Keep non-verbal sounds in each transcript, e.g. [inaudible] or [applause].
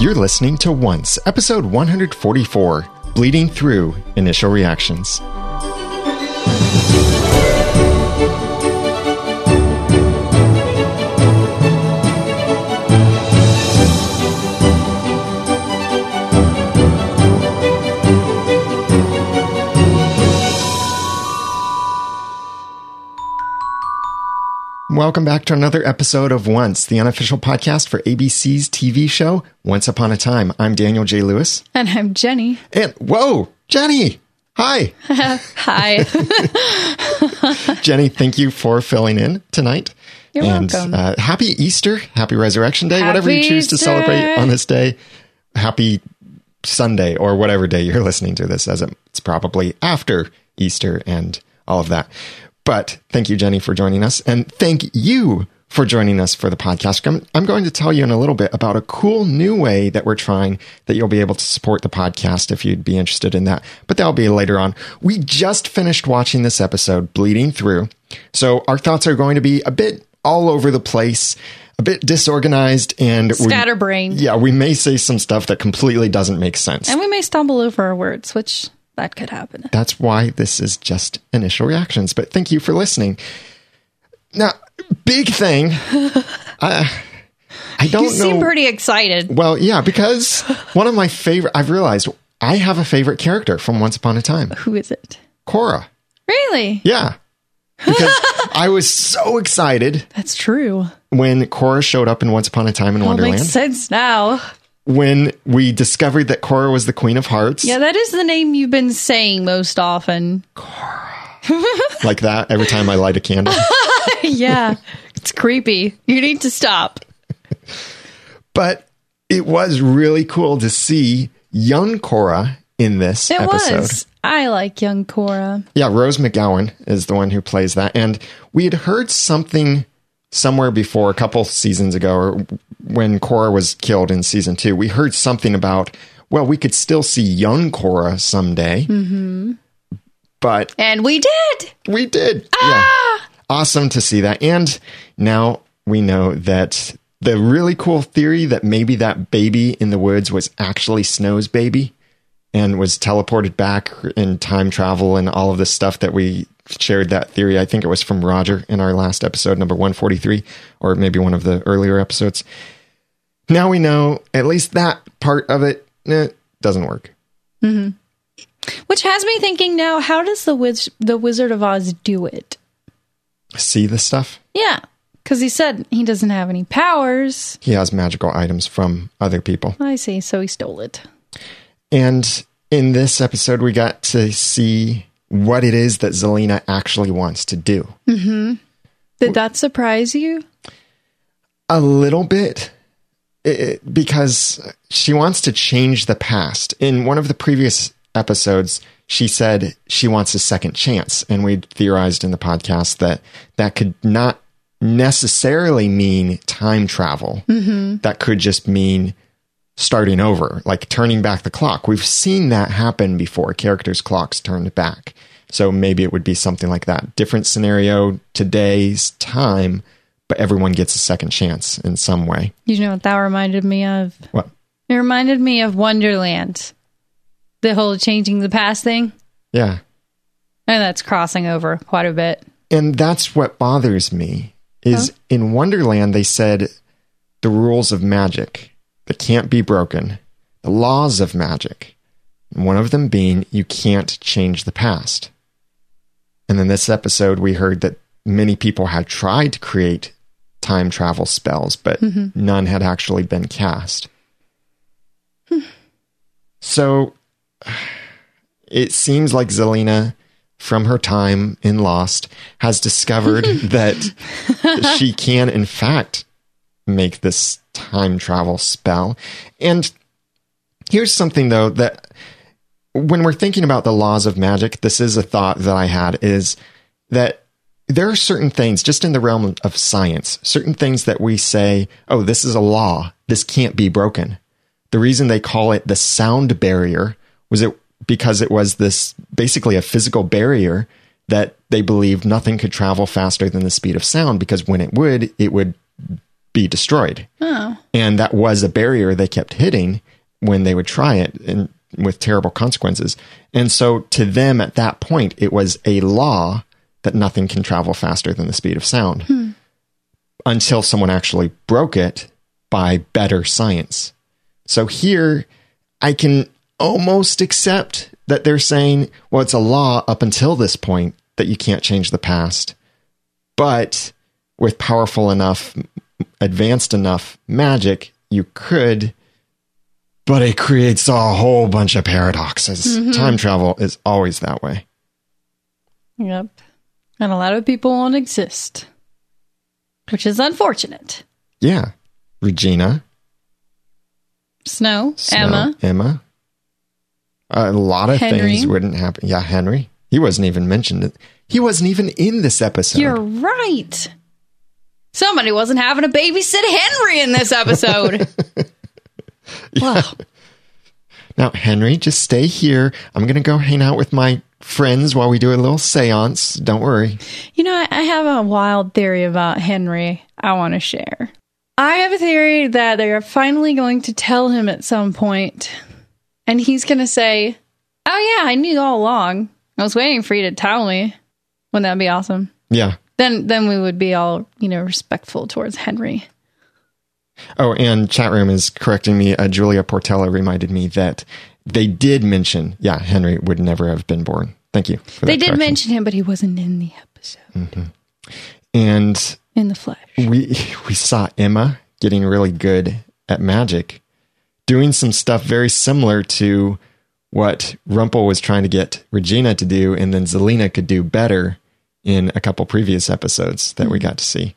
You're listening to Once, episode 144 Bleeding Through Initial Reactions. Welcome back to another episode of Once, the unofficial podcast for ABC's TV show Once Upon a Time. I'm Daniel J. Lewis. And I'm Jenny. And whoa, Jenny. Hi. [laughs] [laughs] Hi. Jenny, thank you for filling in tonight. You're and, welcome. Uh, happy Easter, happy Resurrection Day, whatever you Happy choose to celebrate on this day. Happy Sunday or whatever day you're [laughs] listening to this, as it's probably after Easter and all of that. But thank you, Jenny, for joining us. And thank you for joining us for the podcast. I'm, going to tell you in a little bit about a cool new way that we're trying that you'll be able to support the podcast if you'd be interested in that. But that'll be later on. We just finished watching this episode, Bleeding Through. So our thoughts are going to be a bit all over the place, a bit disorganized, and we- yeah, we may say some stuff that completely doesn't make sense. And we may stumble over our words, which that could happen. That's why this is just initial reactions. But thank you for listening. Now, big thing. [laughs] I, I don't You know. seem pretty excited. well, yeah, because one of my favorite. I've realized I have a favorite character from Once Upon a Time, Who is it? Cora. Really? Yeah, because I was so excited [laughs] That's true. when Cora showed up in Once Upon a Time in Wonderland. makes sense now. When we discovered that Cora was the Queen of Hearts, Yeah, that is the name you've been saying most often. Cora. like that every time I light a candle. [laughs] yeah. It's creepy. You need to stop. but it was really cool to see young Cora in this It episode. was. I like young Cora. Yeah, Rose McGowan is the one who plays that. And we had heard something somewhere before, a couple seasons ago, or when Cora was killed in season two. We heard something about, well, we could still see young Cora someday. Mm-hmm. But And we did. we did. Yeah. Awesome to see that. And now we know that the really cool theory that maybe that baby in the woods was actually Snow's baby and was teleported back in time travel and all of this stuff that we shared that theory. I think it was from Roger in our last episode, number 143, or maybe one of the earlier episodes. Now we know at least that part of it eh, doesn't work. Which has me thinking now, how does the Wiz- the Wizard of Oz do it? See the stuff? Yeah. Because he said he doesn't have any powers. He has magical items from other people. I see. So he stole it. And in this episode, we got to see what it is that Zelena actually wants to do. Mm-hmm. Did that surprise you? A little bit. It- because she wants to change the past. In one of the previous episodes, she said she wants a second chance. And we theorized in the podcast that that could not necessarily mean time travel. Mm-hmm. That could just mean starting over, like turning back the clock. We've seen that happen before. Characters' clocks turned back. So maybe it would be something like that. Different scenario, today's time, but everyone gets a second chance in some way. You know what that reminded me of? What? It reminded me of Wonderland. The whole changing the past thing. Yeah. And that's crossing over quite a bit. And that's what bothers me is in Wonderland they said the rules of magic that can't be broken, the laws of magic. One of them being you can't change the past. And in this episode we heard that many people had tried to create time travel spells, but mm-hmm. none had actually been cast. [sighs] so [sighs] it seems like Zelena, from her time in Lost, has discovered [laughs] that she can, in fact, make this time travel spell. And here's something, though, that when we're thinking about the laws of magic, this is a thought that I had is that there are certain things just in the realm of science, certain things that we say, oh, this is a law. This can't be broken. The reason they call it the sound barrier was it because it was this basically a physical barrier that they believed nothing could travel faster than the speed of sound because when it would, it would be destroyed. Oh. And that was a barrier they kept hitting when they would try it and with terrible consequences. And so to them at that point, it was a law that nothing can travel faster than the speed of sound hmm. until someone actually broke it by better science. So here I can almost accept that they're saying, well, it's a law up until this point that you can't change the past. But with powerful enough, advanced enough magic, you could. But it creates a whole bunch of paradoxes. Mm-hmm. Time travel is always that way. Yep. And a lot of people won't exist, which is unfortunate. Yeah. Regina, Snow, Snow, Emma. Emma. A lot of Henry. things wouldn't happen. Yeah, Henry. He wasn't even mentioned. He wasn't even in this episode. You're right. Somebody wasn't having to babysit Henry in this episode. [laughs] Wow. Now, Henry, just stay here. I'm going to go hang out with my friends while we do a little seance. Don't worry. You know, I- I have a wild theory about Henry I want to share. I have a theory that they are finally going to tell him at some point, and he's going to say, Oh, yeah, I knew all along. I was waiting for you to tell me. Wouldn't that be awesome? Yeah. Then, then we would be all, you know, respectful towards Henry. Oh, and chat room is correcting me. Uh, Julia Portella reminded me that they did mention, yeah, Henry would never have been born. Thank you. They did correction. mention him, but he wasn't in the episode And in the flesh. we [laughs] we saw Emma getting really good at magic, doing some stuff very similar to what Rumpel was trying to get Regina to do, and then Zelena could do better in a couple previous episodes that we got to see.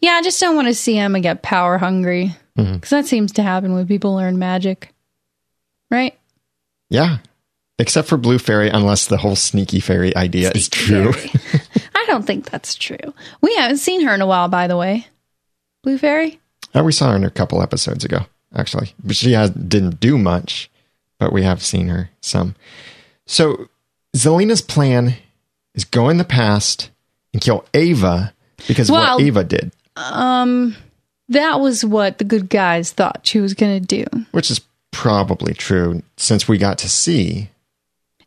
Yeah, I just don't want to see Emma get power hungry because that seems to happen when people learn magic, right? Yeah. Except for Blue Fairy, unless the whole sneaky fairy idea is true. [laughs] I don't think that's true. We haven't seen her in a while, by the way. Blue Fairy? Uh, we saw her in a couple episodes ago, actually. But she has, didn't do much, but we have seen her some. So Zelena's plan is go in the past and kill Ava because of Well- what Ava did, Um, that was what the good guys thought she was going to do. which is probably true since we got to see.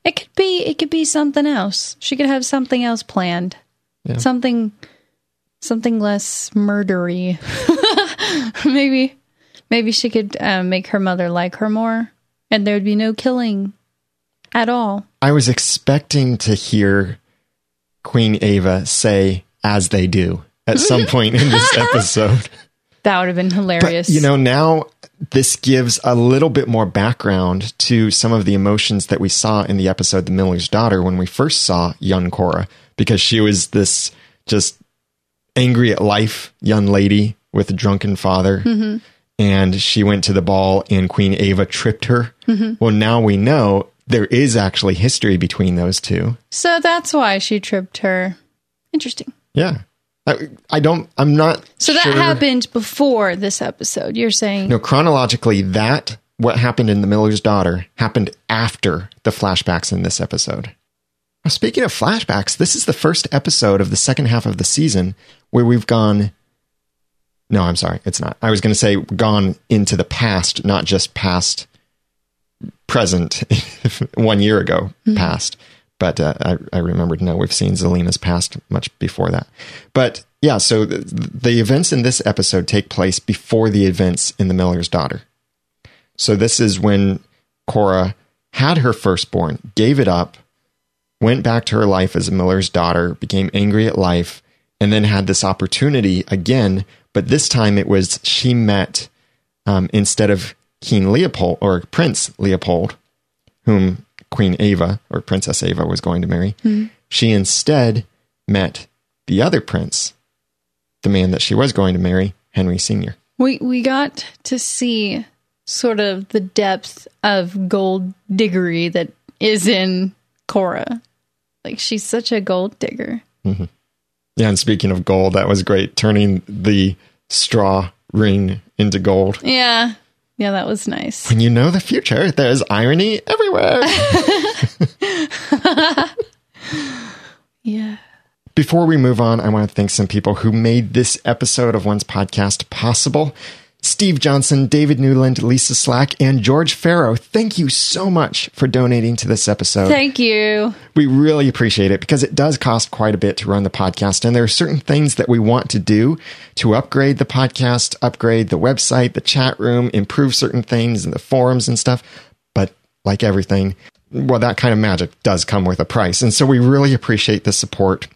It could be. It could be something else. She could have something else planned. Yeah. Something, something less murdery. [laughs] maybe, maybe she could um, make her mother like her more, and there would be no killing at all. I was expecting to hear Queen Ava say, as they do, at some [laughs] point in this episode. That would have been hilarious. But, you know, now this gives a little bit more background to some of the emotions that we saw in the episode The Miller's Daughter when we first saw young Cora, because she was this just angry at life young lady with a drunken father. Mm-hmm. And she went to the ball and Queen Ava tripped her. Mm-hmm. Well, now we know there is actually history between those two. so that's why she tripped her. Interesting. Yeah. I, I don't, I'm not. So that sure- happened before this episode. You're saying No, chronologically, that what happened in The Miller's Daughter happened after the flashbacks in this episode. Now, speaking of flashbacks, this is the first episode of the second half of the season where we've gone. No, I'm sorry, it's not. I was going to say gone into the past, not just past, present, [laughs] one year ago, past. But uh, I, I remembered, no, we've seen Zelena's past much before that. But yeah, so the, the events in this episode take place before the events in The Miller's Daughter. So this is when Cora had her firstborn, gave it up, went back to her life as a miller's daughter, became angry at life, and then had this opportunity again. But this time it was she met um, instead of King Leopold or Prince Leopold, whom Queen Ava or Princess Ava was going to marry. Hmm. She instead met the other prince, the man that she was going to marry, Henry Sr. we we got to see sort of the depth of gold diggery that is in Cora. Like she's such a gold digger. Mm-hmm. Yeah, and speaking of gold, that was great. Turning the straw ring into gold. Yeah. Yeah, that was nice. When you know the future, there's irony everywhere. [laughs] [laughs] Yeah. Before we move on, I want to thank some people who made this episode of Once Podcast possible. Steve Johnson, David Newland, Lisa Slack, and George Farrow. Thank you so much for donating to this episode. Thank you. We really appreciate it because it does cost quite a bit to run the podcast. And there are certain things that we want to do to upgrade the podcast, upgrade the website, the chat room, improve certain things and the forums and stuff. But like everything, well, that kind of magic does come with a price. And so we really appreciate the support.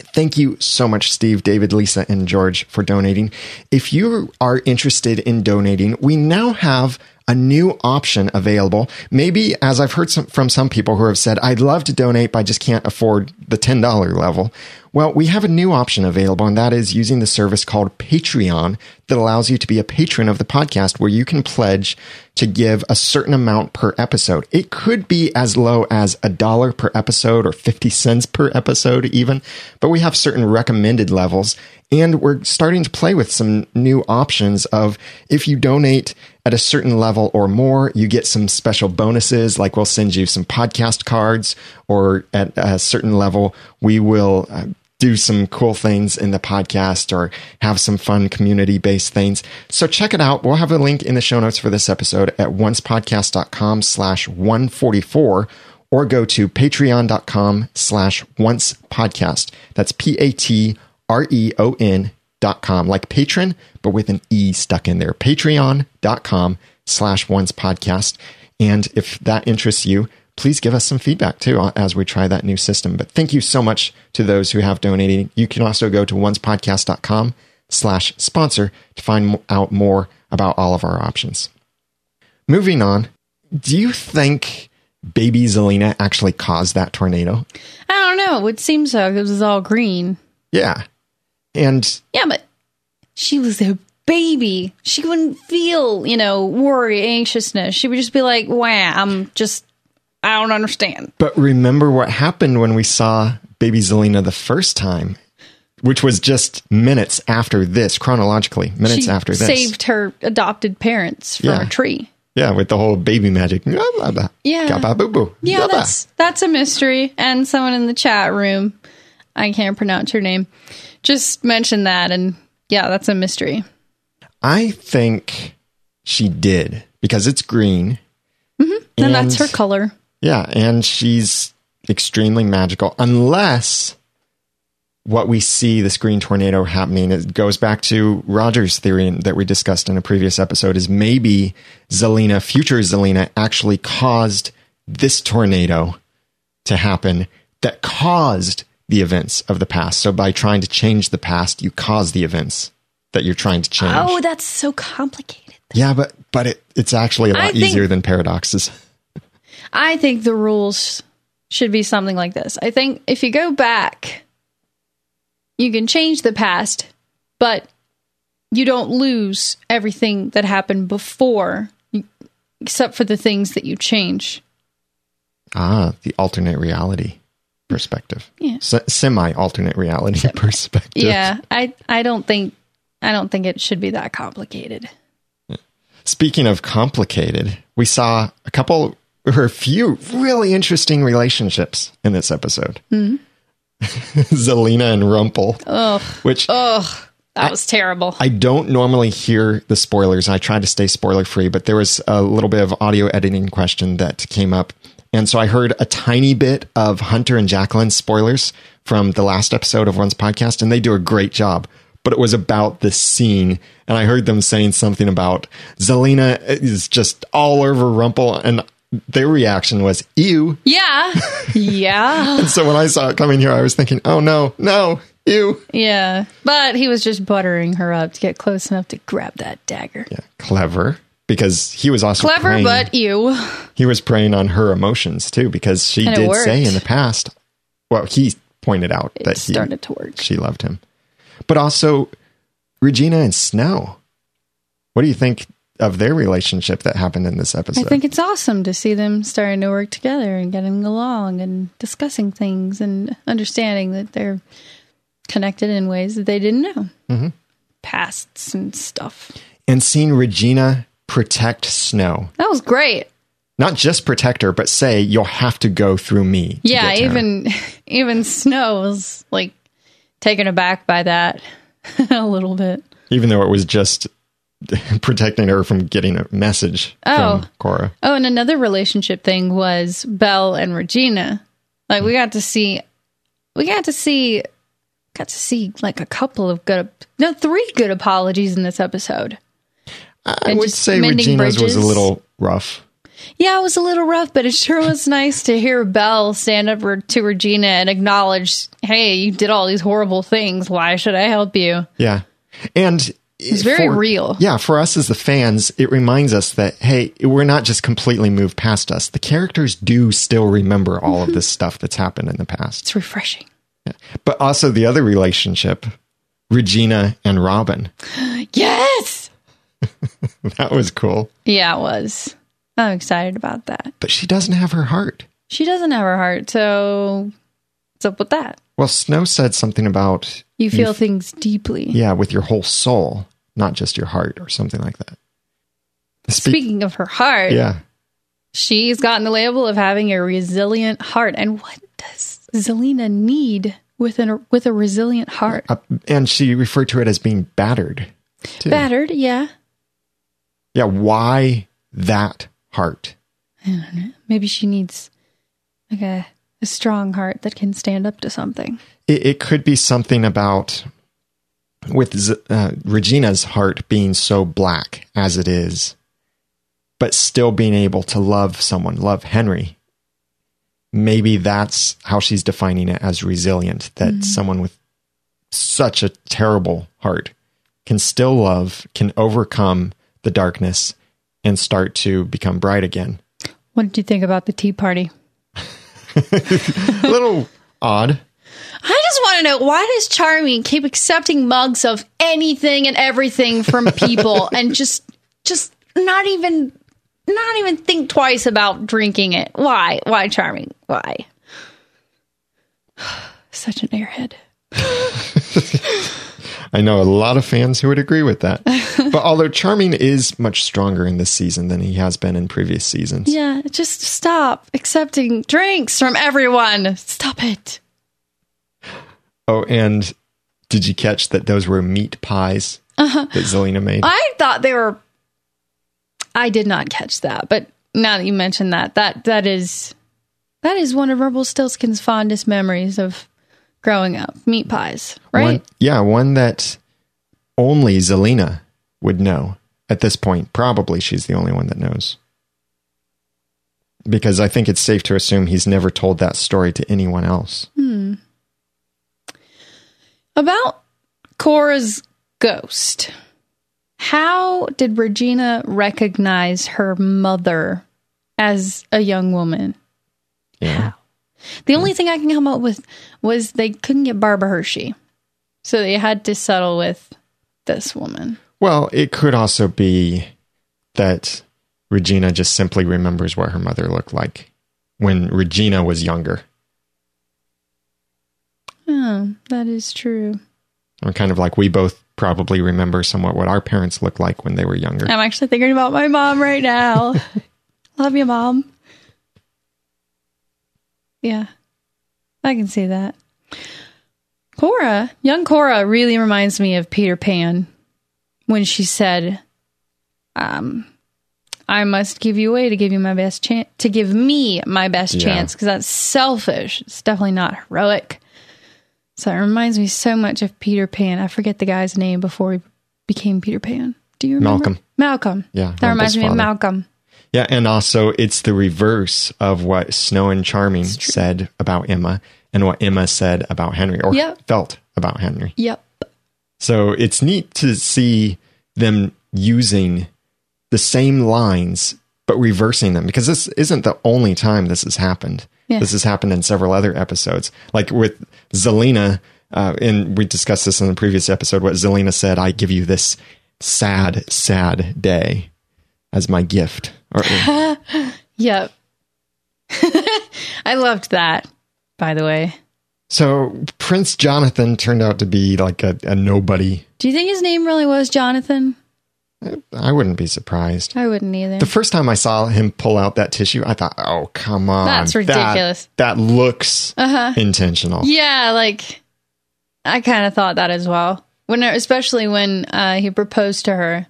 Thank you so much, Steve, David, Lisa, and George, for donating. If you are interested in donating, we now have a new option available. Maybe, as I've heard some, from some people who have said, I'd love to donate, but I just can't afford the $10 level. Well, we have a new option available, and that is using the service called Patreon that allows you to be a patron of the podcast where you can pledge to give a certain amount per episode. It could be as low as a dollar per episode or 50 cents per episode, even, but we have certain recommended levels. And we're starting to play with some new options of if you donate at a certain level or more, you get some special bonuses, like we'll send you some podcast cards, or at a certain level, we will uh, do some cool things in the podcast or have some fun community based things. So check it out. We'll have a link in the show notes for this episode at oncepodcast.com slash 144 or go to patreon.com slash once podcast. That's P A T R E O N dot com, like patron, but with an E stuck in there. Patreon.com slash once podcast. And if that interests you, please give us some feedback too uh, as we try that new system. But thank you so much to those who have donated. You can also go to oncepodcast.com slash sponsor to find out more about all of our options. Moving on, do you think baby Zelena actually caused that tornado? I don't know. It would seem so. It was all green. Yeah. And Yeah, but she was a baby. She wouldn't feel, you know, worry, anxiousness. She would just be like, wow, I'm just, I don't understand. But remember what happened when we saw baby Zelena the first time, which was just minutes after this, chronologically, minutes she after this. saved her adopted parents from Yeah. a tree. Yeah, with the whole baby magic. Blah, blah, blah. Yeah. Gabba boo boo. Yeah, that's that's a mystery. And someone in the chat room, I can't pronounce her name, just mention that, and yeah, that's a mystery. I think she did because it's green. Mm-hmm. And, that's her color. Yeah, and she's extremely magical unless what we see this green tornado happening it goes back to Roger's theory that we discussed in a previous episode is maybe Zelena, future Zelena actually caused this tornado to happen that caused the events of the past. So by trying to change the past, you cause the events that you're trying to change. Oh, that's so complicated. Yeah, but but it, it's actually a lot think- easier than paradoxes. [laughs] I think the rules should be something like this. I think if you go back, you can change the past, but you don't lose everything that happened before, except for the things that you change. Ah, the alternate reality perspective. Yeah. S- semi alternate reality perspective. Yeah, I I don't think I don't think it should be that complicated. Speaking of complicated, we saw a couple or a few really interesting relationships in this episode. Mm-hmm. [laughs] Zelena and Rumpel. Ugh, Which ugh, that was terrible. I don't normally hear the spoilers. I try to stay spoiler free, but there was a little bit of audio editing question that came up. And so I heard a tiny bit of Hunter and Jacqueline's spoilers from the last episode of Once podcast, and they do a great job. But it was about the scene, and I heard them saying something about Zelena is just all over Rumple, and their reaction was ew. yeah, [laughs] yeah, And so when I saw it coming here, I was thinking, oh no, no, ew. yeah. But he was just buttering her up to get close enough to grab that dagger. Yeah, clever. Because he was also Clever, preying- but you. he was preying on her emotions too because she And did say in the past well he pointed out It that he, started to work. she loved him but also regina and snow what do you think of their relationship that happened in this episode? I think it's awesome to see them starting to work together and getting along and discussing things and understanding that they're connected in ways that they didn't know. Mm-hmm. Pasts and stuff. and seeing regina protect snow That was great. not just protect her but say you'll have to go through me Yeah, get to her." even [laughs] even Snow was like taken aback by that [laughs] a little bit. Even though it was just [laughs] protecting her from getting a message Oh. from Cora. Oh, and another relationship thing was Belle and Regina. Like we got to see, we got to see, got to see like a couple of good, no, three good apologies in this episode. I would say Regina's was a little rough. Yeah, it was a little rough, but it sure was nice to hear Belle stand up to Regina and acknowledge, "Hey, you did all these horrible things. Why should I help you?" Yeah. And It's very real. Yeah, for us as the fans, it reminds us that hey, we're not just completely moved past us. The characters do still remember all of mm-hmm. this stuff that's happened in the past. It's refreshing. But also the other relationship, Regina and Robin. [gasps] Yes. [laughs] That was cool. Yeah, it was. I'm excited about that. But she doesn't have her heart. She doesn't have her heart, so what's up with that? Well, Snow said something about You feel things deeply. yeah, with your whole soul, not just your heart or something like that. Spe- Speaking of her heart, yeah. she's gotten the label of having a resilient heart. And what does Zelena need with an with a resilient heart? Uh, and she referred to it as being battered. too. Battered, yeah. Yeah, why that heart? I don't know. Maybe she needs like a, a strong heart that can stand up to something. It, it could be something about with Z- uh, Regina's heart being so black as it is, but still being able to love someone, love Henry. Maybe that's how she's defining it as resilient. That someone with such a terrible heart can still love, can overcome the darkness, and start to become bright again. What did you think about the tea party? a [laughs] little odd. I just want to know why does Charming keep accepting mugs of anything and everything from people [laughs] and just just not even not even think twice about drinking it? Why? Why Charming? Why? [sighs] Such an airhead. [laughs] I know a lot of fans who would agree with that. [laughs] but although Charming is much stronger in this season than he has been in previous seasons. Yeah, just stop accepting drinks from everyone. Stop it. [gasps] Oh, and did you catch that those were meat pies uh-huh. that Zelena made? I thought they were. I did not catch that, but now that you mention that, that that is that is one of Rumpelstiltskin's fondest memories of growing up. Meat pies, right? One, yeah, one that only Zelena would know at this point. Probably she's the only one that knows. Because I think it's safe to assume he's never told that story to anyone else. Hmm. About Cora's ghost. How did Regina recognize her mother as a young woman? Yeah. The only thing I can come up with was they couldn't get Barbara Hershey. So they had to settle with this woman. Well, it could also be that Regina just simply remembers what her mother looked like when Regina was younger. Oh, that is true. I'm kind of like we both probably remember somewhat what our parents looked like when they were younger. I'm actually thinking about my mom right now. [laughs] Love you, mom. Yeah, I can see that. Cora, young Cora, really reminds me of Peter Pan when she said, um, "I must give you away to give you my best chance to give me my best Yeah. chance because that's selfish. It's definitely not heroic." So it reminds me so much of Peter Pan. I forget the guy's name before he became Peter Pan. Do you remember? Malcolm. Malcolm. Yeah, That reminds me of. Malcolm. Yeah, and also it's the reverse of what Snow and Charming said about Emma and what Emma said about Henry or Yep. felt about Henry. Yep. So it's neat to see them using the same lines but reversing them because this isn't the only time this has happened. Yeah. This has happened in several other episodes. Like with Zelena, uh, and we discussed this in the previous episode, what Zelena said, I give you this sad, sad day as my gift. Or, [laughs] Yep. [laughs] I loved that, by the way. so Prince Jonathan turned out to be like a, a nobody. Do you think his name really was Jonathan? I wouldn't be surprised. I wouldn't either. The first time I saw him pull out that tissue, I thought, "Oh, come on, That's That- ridiculous. That, looks Uh huh. intentional." Yeah, like I kind of thought that as well. When, especially when uh, he proposed to her,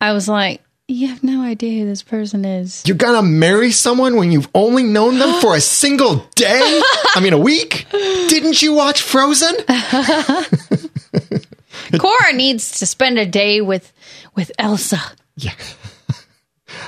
I was like, "You have no idea who this person is." You're gonna marry someone when you've only known them for a [gasps] single day? I mean, a week? Didn't you watch Frozen? [laughs] Cora needs to spend a day with with Elsa. Yeah.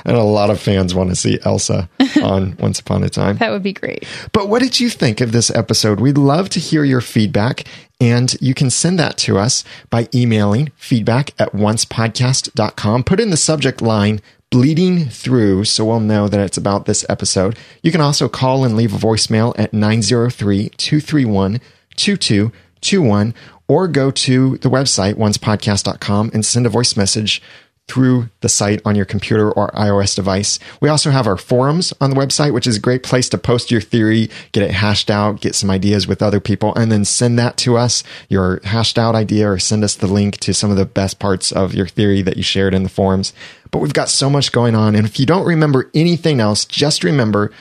And a lot of fans want to see Elsa [laughs] on Once Upon a Time. That would be great. But what did you think of this episode? We'd love to hear your feedback, and you can send that to us by emailing feedback at oncepodcast.com. Put in the subject line bleeding through so we'll know that it's about this episode. You can also call and leave a voicemail at 903 231 2221 or go to the website oncepodcast.com and send a voice message through the site on your computer or iOS device. We also have our forums on the website, which is a great place to post your theory, get it hashed out, get some ideas with other people, and then send that to us, your hashed out idea, or send us the link to some of the best parts of your theory that you shared in the forums. But we've got so much going on. And if you don't remember anything else, just remember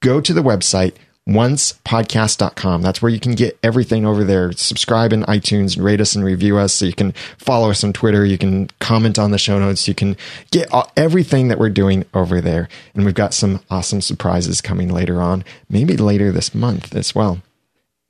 go to the website, oncepodcast.com. That's where you can get everything over there. Subscribe in iTunes, and rate us and review us. So you can follow us on Twitter. You can comment on the show notes. You can get everything that we're doing over there. And we've got some awesome surprises coming later on, maybe later this month as well.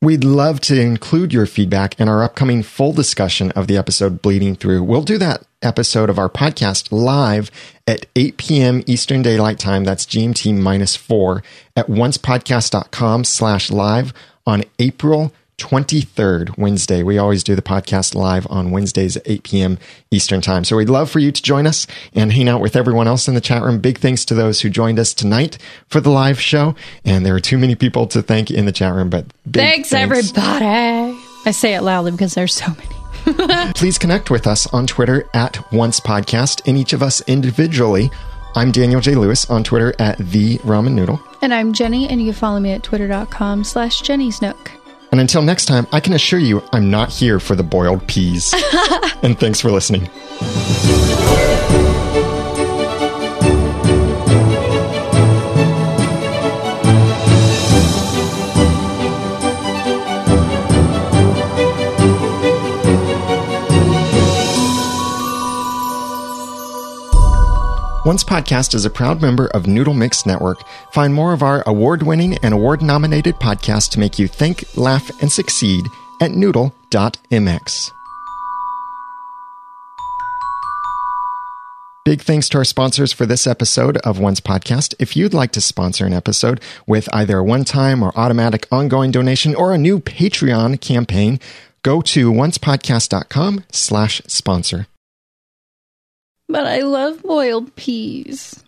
We'd love to include your feedback in our upcoming full discussion of the episode Bleeding Through. We'll do that episode of our podcast live at 8 p.m. Eastern Daylight Time. That's GMT minus four at oncepodcast.com slash live on April 23rd, Wednesday. We always do the podcast live on Wednesdays at 8 p.m. Eastern Time. So we'd love for you to join us and hang out with everyone else in the chat room. Big thanks to those who joined us tonight for the live show. And there are too many people to thank in the chat room, but thanks, thanks. everybody. I say it loudly because there's so many. [laughs] Please connect with us on Twitter at Once Podcast and each of us individually. I'm Daniel J. Lewis on Twitter at The Ramen Noodle. And I'm Jenny, and you can follow me at twitter.com slash Jenny's Nook. And until next time, I can assure you I'm not here for the boiled peas. [laughs] and thanks for listening. Once Podcast is a proud member of Noodle Mix Network. Find more of our award winning and award nominated podcasts to make you think, laugh, and succeed at noodle.mx. Big thanks to our sponsors for this episode of Once Podcast. If you'd like to sponsor an episode with either a one time or automatic ongoing donation or a new Patreon campaign, go to oncepodcast.com slash sponsor but I love boiled peas.